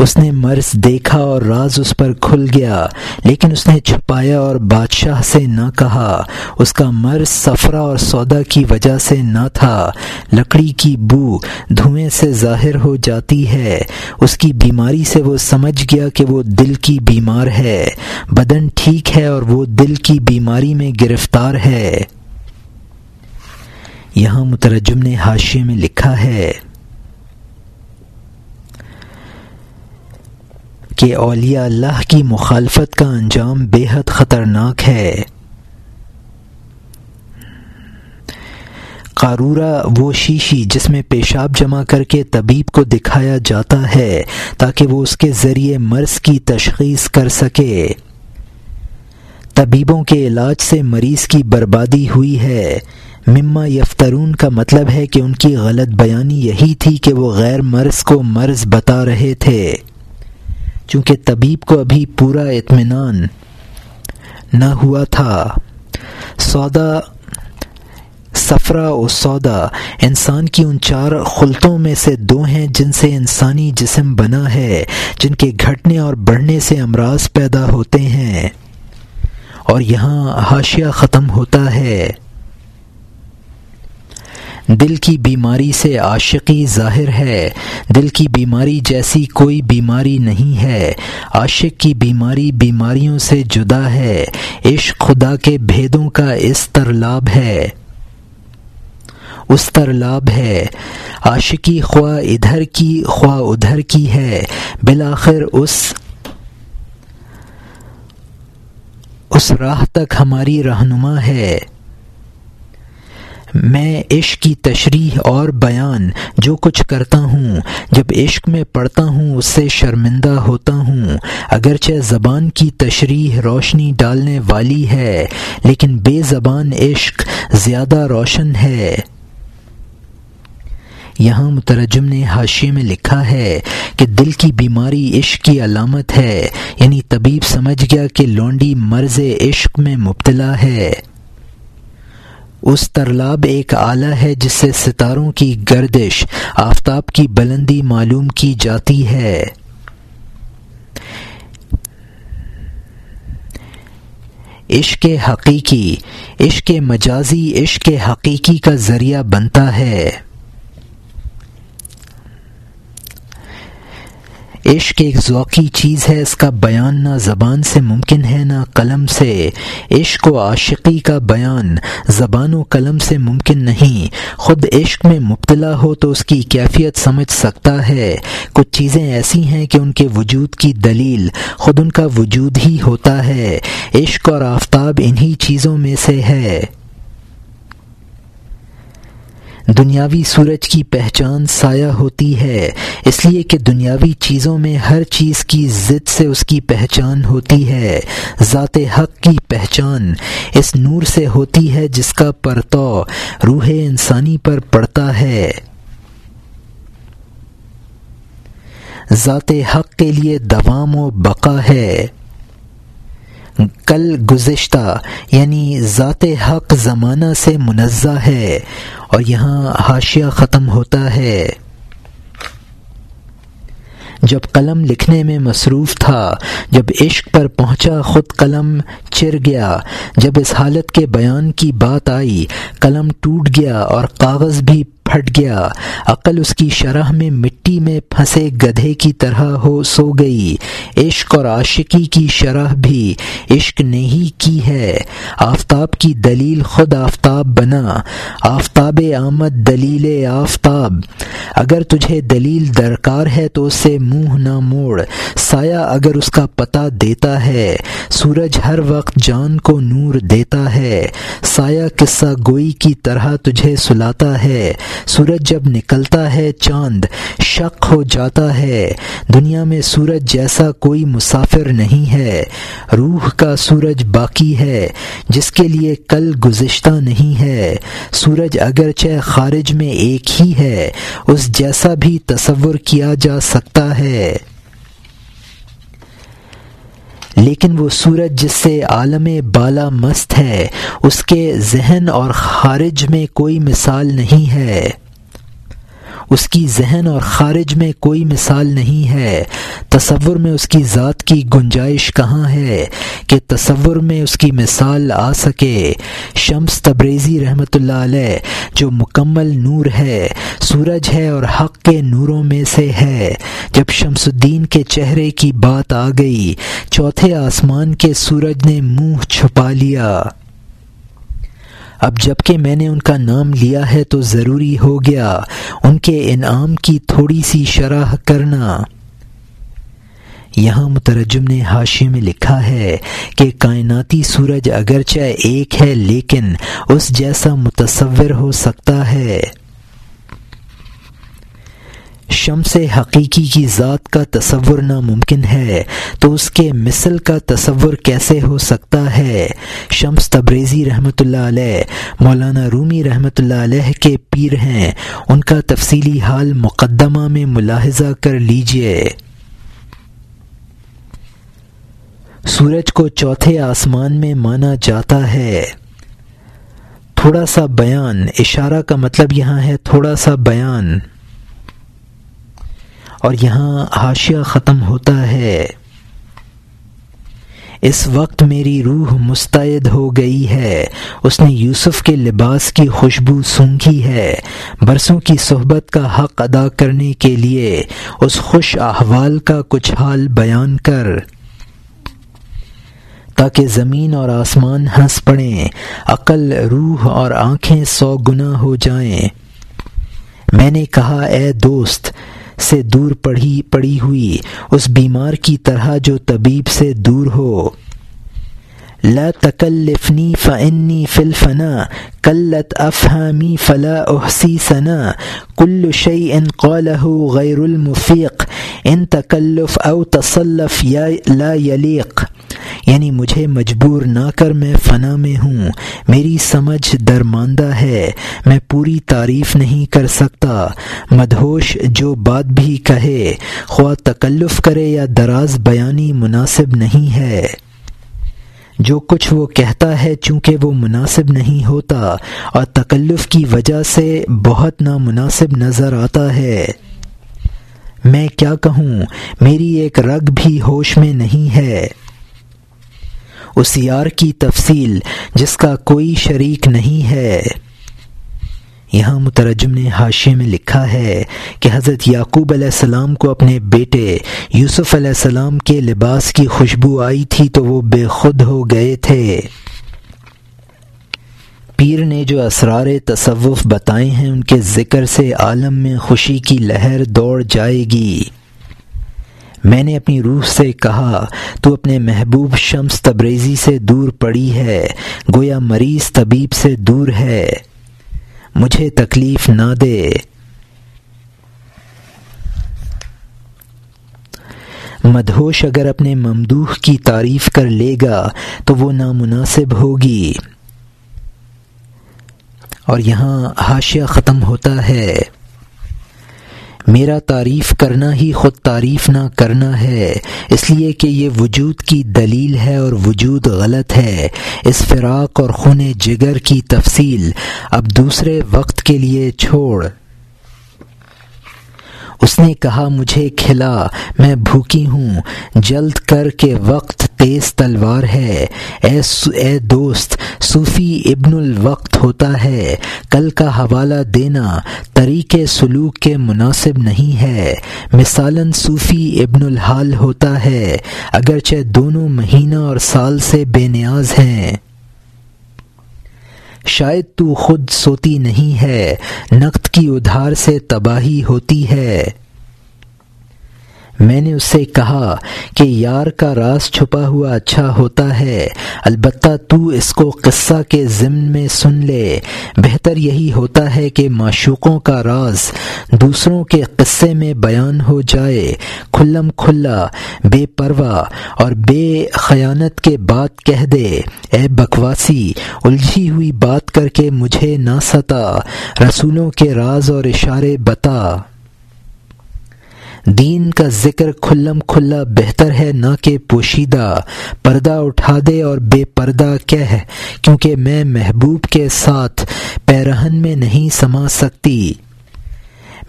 Speaker 1: اس نے مرض دیکھا اور راز اس پر کھل گیا، لیکن اس نے چھپایا اور بادشاہ سے نہ کہا۔ اس کا مرض سفرہ اور سودا کی وجہ سے نہ تھا۔ لکڑی کی بو دھوئیں سے ظاہر ہو جاتی ہے۔ اس کی بیماری سے وہ سمجھ گیا کہ وہ دل کی بیمار ہے۔ بدن ٹھیک ہے اور وہ دل کی بیماری میں گرفتار ہے۔ یہاں مترجم نے حاشیے میں لکھا ہے۔ کہ اولیاء اللہ کی مخالفت کا انجام بے حد خطرناک ہے۔ قارورہ وہ شیشی جس میں پیشاب جمع کر کے طبیب کو دکھایا جاتا ہے تاکہ وہ اس کے ذریعے مرض کی تشخیص کر سکے۔ طبیبوں کے علاج سے مریض کی بربادی ہوئی ہے۔ مما یفترون کا مطلب ہے کہ ان کی غلط بیانی یہی تھی کہ وہ غیر مرض کو مرض بتا رہے تھے۔ چونکہ طبیب کو ابھی پورا اطمینان نہ ہوا تھا۔ سودا سفرا و سودا، انسان کی ان چار خلطوں میں سے دو ہیں جن سے انسانی جسم بنا ہے، جن کے گھٹنے اور بڑھنے سے امراض پیدا ہوتے ہیں۔ اور یہاں حاشیہ ختم ہوتا ہے۔ دل کی بیماری سے عاشقی ظاہر ہے۔ دل کی بیماری جیسی کوئی بیماری نہیں ہے۔ عاشق کی بیماری بیماریوں سے جدا ہے۔ عشق خدا کے بھیدوں کا اس ترلاب ہے۔ اس ترلاب ہے۔ عاشقی خواہ ادھر کی خواہ ادھر کی ہے۔ بالآخر اس اس راہ تک ہماری رہنما ہے۔ میں عشق کی تشریح اور بیان جو کچھ کرتا ہوں، جب عشق میں پڑھتا ہوں، اس سے شرمندہ ہوتا ہوں۔ اگرچہ زبان کی تشریح روشنی ڈالنے والی ہے، لیکن بے زبان عشق زیادہ روشن ہے۔ یہاں مترجم نے حاشیے میں لکھا ہے کہ دل کی بیماری عشق کی علامت ہے یعنی طبیب سمجھ گیا کہ لونڈی مرض عشق میں مبتلا ہے۔ اس ترلاب ایک آلہ ہے جس سے ستاروں کی گردش، آفتاب کی بلندی معلوم کی جاتی ہے۔ عشق حقیقی، عشق مجازی، عشق حقیقی کا ذریعہ بنتا ہے۔ عشق ایک ذوقی چیز ہے، اس کا بیان نہ زبان سے ممکن ہے، نہ قلم سے۔ عشق و عاشقی کا بیان زبان و قلم سے ممکن نہیں۔ خود عشق میں مبتلا ہو تو اس کی کیفیت سمجھ سکتا ہے۔ کچھ چیزیں ایسی ہیں کہ ان کے وجود کی دلیل خود ان کا وجود ہی ہوتا ہے۔ عشق اور آفتاب انہی چیزوں میں سے ہے۔ دنیاوی سورج کی پہچان سایہ ہوتی ہے، اس لیے کہ دنیاوی چیزوں میں ہر چیز کی ضد سے اس کی پہچان ہوتی ہے، ذات حق کی پہچان اس نور سے ہوتی ہے جس کا پرتو روح انسانی پر پڑتا ہے۔ ذات حق کے لیے دوام و بقا ہے۔ کل گزشتہ یعنی ذات حق زمانہ سے منزہ ہے اور یہاں حاشیہ ختم ہوتا ہے۔ جب قلم لکھنے میں مصروف تھا، جب عشق پر پہنچا خود قلم چر گیا، جب اس حالت کے بیان کی بات آئی، قلم ٹوٹ گیا اور کاغذ بھی پھٹ گیا۔ عقل اس کی شرح میں مٹی میں پھنسے گدھے کی طرح ہو سو گئی۔ عشق اور عاشقی کی شرح بھی عشق نہیں کی ہے۔ آفتاب کی دلیل خود آفتاب بنا۔ آفتاب آمد دلیل آفتاب۔ اگر تجھے دلیل درکار ہے تو اسے منہ نہ موڑ۔ سایہ اگر اس کا پتہ دیتا ہے، سورج ہر وقت جان کو نور دیتا ہے۔ سایہ قصہ گوئی کی طرح تجھے سلاتا ہے۔ سورج جب نکلتا ہے، چاند شک ہو جاتا ہے۔ دنیا میں سورج جیسا کوئی مسافر نہیں ہے۔ روح کا سورج باقی ہے، جس کے لیے کل گزشتہ نہیں ہے۔ سورج اگرچہ خارج میں ایک ہی ہے، اس جیسا بھی تصور کیا جا سکتا ہے۔ لیکن وہ سورج جس سے عالم بالا مست ہے، اس کے ذہن اور خارج میں کوئی مثال نہیں ہے۔ اس کی ذہن اور خارج میں کوئی مثال نہیں ہے۔ تصور میں اس کی ذات کی گنجائش کہاں ہے کہ تصور میں اس کی مثال آ سکے۔ شمس تبریزی رحمۃ اللہ علیہ، جو مکمل نور ہے، سورج ہے اور حق کے نوروں میں سے ہے۔ جب شمس الدین کے چہرے کی بات آ گئی، چوتھے آسمان کے سورج نے منہ چھپا لیا۔ اب جبکہ میں نے ان کا نام لیا ہے تو ضروری ہو گیا ان کے انعام کی تھوڑی سی شرح کرنا۔ یہاں مترجم نے حاشی میں لکھا ہے کہ کائناتی سورج اگرچہ ایک ہے لیکن اس جیسا متصور ہو سکتا ہے۔ شمس حقیقی کی ذات کا تصور ناممکن ہے، تو اس کے مثل کا تصور کیسے ہو سکتا ہے؟ شمس تبریزی رحمۃ اللہ علیہ، مولانا رومی رحمۃ اللہ علیہ کے پیر ہیں۔ ان کا تفصیلی حال مقدمہ میں ملاحظہ کر لیجیے۔ سورج کو چوتھے آسمان میں مانا جاتا ہے۔ تھوڑا سا بیان، اشارہ کا مطلب یہاں ہے تھوڑا سا بیان۔ اور یہاں حاشیہ ختم ہوتا ہے۔ اس وقت میری روح مستعد ہو گئی ہے۔ اس نے یوسف کے لباس کی خوشبو سونگھی ہے۔ برسوں کی صحبت کا حق ادا کرنے کے لیے اس خوش احوال کا کچھ حال بیان کر۔ تاکہ زمین اور آسمان ہنس پڑیں، عقل، روح اور آنکھیں سو گنا ہو جائیں۔ میں نے کہا، اے دوست سے دور پڑھی پڑی ہوئی، اس بیمار کی طرح جو طبیب سے دور ہو۔ لا تکلفنی فعنی فلفنا کلت افہامی فلا احسی ثنا کل شعی ان قلح غیر المفیق، ان تکلف او تصلف یا لا یلیق۔ یعنی مجھے مجبور نہ کر میں فنا میں ہوں۔ میری سمجھ درماندہ ہے۔ میں پوری تعریف نہیں کر سکتا۔ مدہوش جو بات بھی کہے، خواہ تکلف کرے یا دراز بیانی مناسب نہیں ہے۔ جو کچھ وہ کہتا ہے چونکہ وہ مناسب نہیں ہوتا، اور تکلف کی وجہ سے بہت نامناسب نظر آتا ہے۔ میں کیا کہوں؟ میری ایک رگ بھی ہوش میں نہیں ہے۔ اس یار کی تفصیل، جس کا کوئی شریک نہیں ہے۔ یہاں مترجم نے حاشے میں لکھا ہے کہ حضرت یعقوب علیہ السلام کو اپنے بیٹے یوسف علیہ السلام کے لباس کی خوشبو آئی تھی تو وہ بے خود ہو گئے تھے۔ پیر نے جو اسرار تصوف بتائے ہیں، ان کے ذکر سے عالم میں خوشی کی لہر دوڑ جائے گی۔ میں نے اپنی روح سے کہا، تو اپنے محبوب شمس تبریزی سے دور پڑی ہے، گویا مریض طبیب سے دور ہے۔ مجھے تکلیف نہ دے۔ مدہوش اگر اپنے ممدوح کی تعریف کر لے گا، تو وہ نامناسب ہوگی۔ اور یہاں حاشیہ ختم ہوتا ہے۔ میرا تعریف کرنا ہی خود تعریف نہ کرنا ہے، اس لیے کہ یہ وجود کی دلیل ہے اور وجود غلط ہے۔ اس فراق اور خون جگر کی تفصیل اب دوسرے وقت کے لیے چھوڑ۔ اس نے کہا، مجھے کھلا، میں بھوکی ہوں، جلد کر کے وقت تیز تلوار ہے۔ اے اے دوست، صوفی ابن الوقت ہوتا ہے۔ کل کا حوالہ دینا طریق سلوک کے مناسب نہیں ہے۔ مثالاً صوفی ابن الحال ہوتا ہے۔ اگرچہ دونوں مہینہ اور سال سے بے نیاز ہیں۔ شاید تو خود سوتی نہیں ہے نقد کی ادھار سے تباہی ہوتی ہے۔ میں نے اس سے کہا کہ یار کا راز چھپا ہوا اچھا ہوتا ہے، البتہ تو اس کو قصہ کے ضمن میں سن لے۔ بہتر یہی ہوتا ہے کہ معشوقوں کا راز دوسروں کے قصے میں بیان ہو جائے۔ کھلم کھلا، بے پروا اور بے خیانت کے بات کہہ دے۔ اے بکواسی، الجھی ہوئی بات کر کے مجھے نہ ستا۔ رسولوں کے راز اور اشارے بتا۔ دین کا ذکر کھلم کھلا بہتر ہے نہ کہ پوشیدہ۔ پردہ اٹھا دے اور بے پردہ کہہ، کیونکہ میں محبوب کے ساتھ پیرہن میں نہیں سما سکتی۔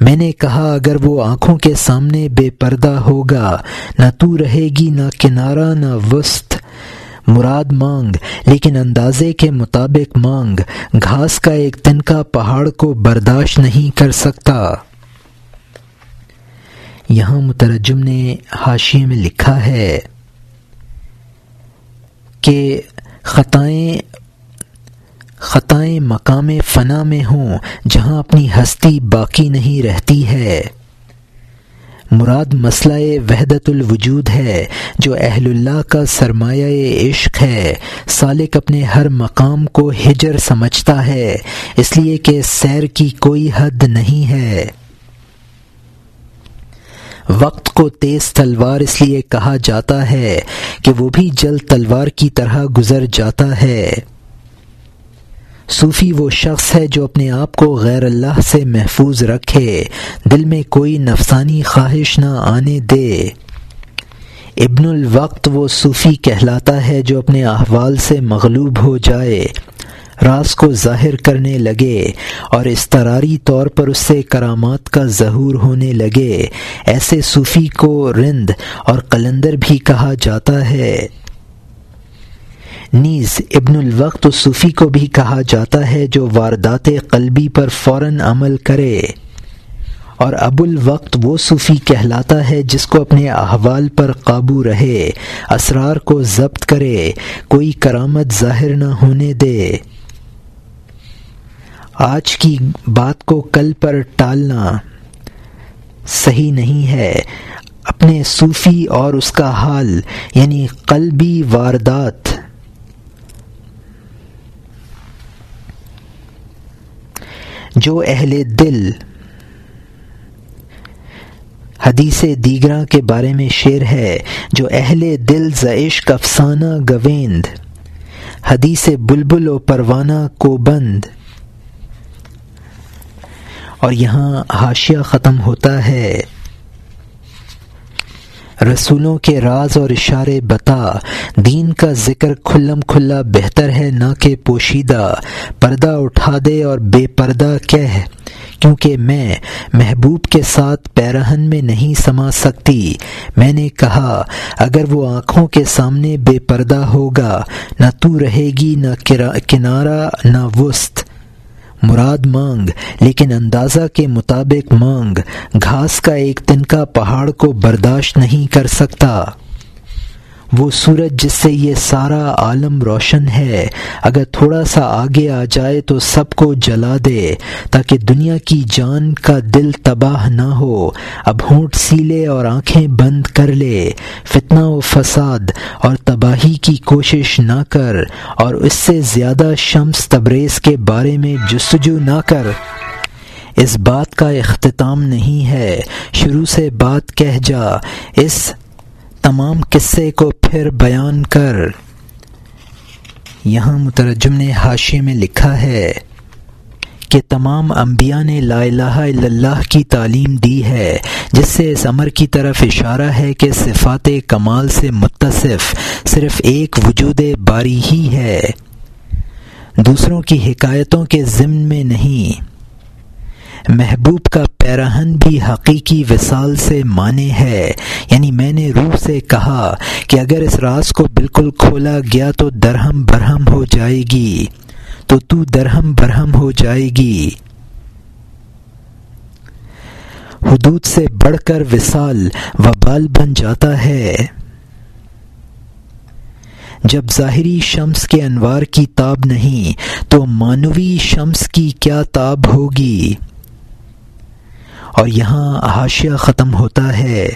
Speaker 1: میں نے کہا، اگر وہ آنکھوں کے سامنے بے پردہ ہوگا، نہ تو رہے گی نہ کنارہ، نہ وسط۔ مراد مانگ، لیکن اندازے کے مطابق مانگ۔ گھاس کا ایک دن کا پہاڑ کو برداشت نہیں کر سکتا۔ یہاں مترجم نے حاشیے میں لکھا ہے کہ خطائیں خطائیں مقام فنا میں ہوں، جہاں اپنی ہستی باقی نہیں رہتی ہے۔ مراد مسئلہ وحدت الوجود ہے، جو اہل اللہ کا سرمایہ عشق ہے۔ سالک اپنے ہر مقام کو ہجر سمجھتا ہے، اس لیے کہ سیر کی کوئی حد نہیں ہے۔ وقت کو تیز تلوار اس لیے کہا جاتا ہے کہ وہ بھی جلد تلوار کی طرح گزر جاتا ہے۔ صوفی وہ شخص ہے جو اپنے آپ کو غیر اللہ سے محفوظ رکھے، دل میں کوئی نفسانی خواہش نہ آنے دے۔ ابن الوقت وہ صوفی کہلاتا ہے جو اپنے احوال سے مغلوب ہو جائے۔ راز کو ظاہر کرنے لگے اور استراری طور پر اس سے کرامات کا ظہور ہونے لگے۔ ایسے صوفی کو رند اور قلندر بھی کہا جاتا ہے۔ نیز ابن الوقت صوفی کو بھی کہا جاتا ہے جو واردات قلبی پر فوراً عمل کرے۔ اور ابو الوقت وہ صوفی کہلاتا ہے جس کو اپنے احوال پر قابو رہے، اسرار کو ضبط کرے، کوئی کرامت ظاہر نہ ہونے دے۔ آج کی بات کو کل پر ٹالنا صحیح نہیں ہے۔ اپنے صوفی اور اس کا حال یعنی قلبی واردات۔ جو اہل دل حدیث دیگراں کے بارے میں شعر ہے، جو اہل دل زعشق افسانہ گویند، حدیث بلبل و پروانہ کو بند۔ اور یہاں حاشیہ ختم ہوتا ہے۔ رسولوں کے راز اور اشارے بتا، دین کا ذکر کھلم کھلا بہتر ہے نہ کہ پوشیدہ۔ پردہ اٹھا دے اور بے پردہ کہہ، کیونکہ میں محبوب کے ساتھ پیرہن میں نہیں سما سکتی۔ میں نے کہا، اگر وہ آنکھوں کے سامنے بے پردہ ہوگا، نہ تو رہے گی نہ کنارہ، نہ وسط۔ مراد مانگ، لیکن اندازہ کے مطابق مانگ، گھاس کا ایک تنکا پہاڑ کو برداشت نہیں کر سکتا۔ وہ سورج جس سے یہ سارا عالم روشن ہے، اگر تھوڑا سا آگے آ جائے تو سب کو جلا دے، تاکہ دنیا کی جان کا دل تباہ نہ ہو۔ اب ہونٹ سیلے اور آنکھیں بند کر لے۔ فتنہ و فساد اور تباہی کی کوشش نہ کر، اور اس سے زیادہ شمس تبریز کے بارے میں جستجو نہ کر۔ اس بات کا اختتام نہیں ہے۔ شروع سے بات کہہ جا۔ اس تمام قصے کو پھر بیان کر۔ یہاں مترجم نے حاشے میں لکھا ہے کہ تمام انبیاء نے لا الہ الا اللہ کی تعلیم دی ہے، جس سے اس امر کی طرف اشارہ ہے کہ صفات کمال سے متصف صرف ایک وجود باری ہی ہے۔ دوسروں کی حکایتوں کے ضمن میں نہیں۔ محبوب کا پیراہن بھی حقیقی وصال سے مانے ہے۔ یعنی میں نے روح سے کہا کہ اگر اس راز کو بالکل کھولا گیا تو درہم برہم ہو جائے گی۔ تو تو درہم برہم ہو جائے گی۔ حدود سے بڑھ کر وصال وبال بن جاتا ہے۔ جب ظاہری شمس کے انوار کی تاب نہیں، تو مانوی شمس کی کیا تاب ہوگی؟ اور یہاں حاشیہ ختم ہوتا ہے۔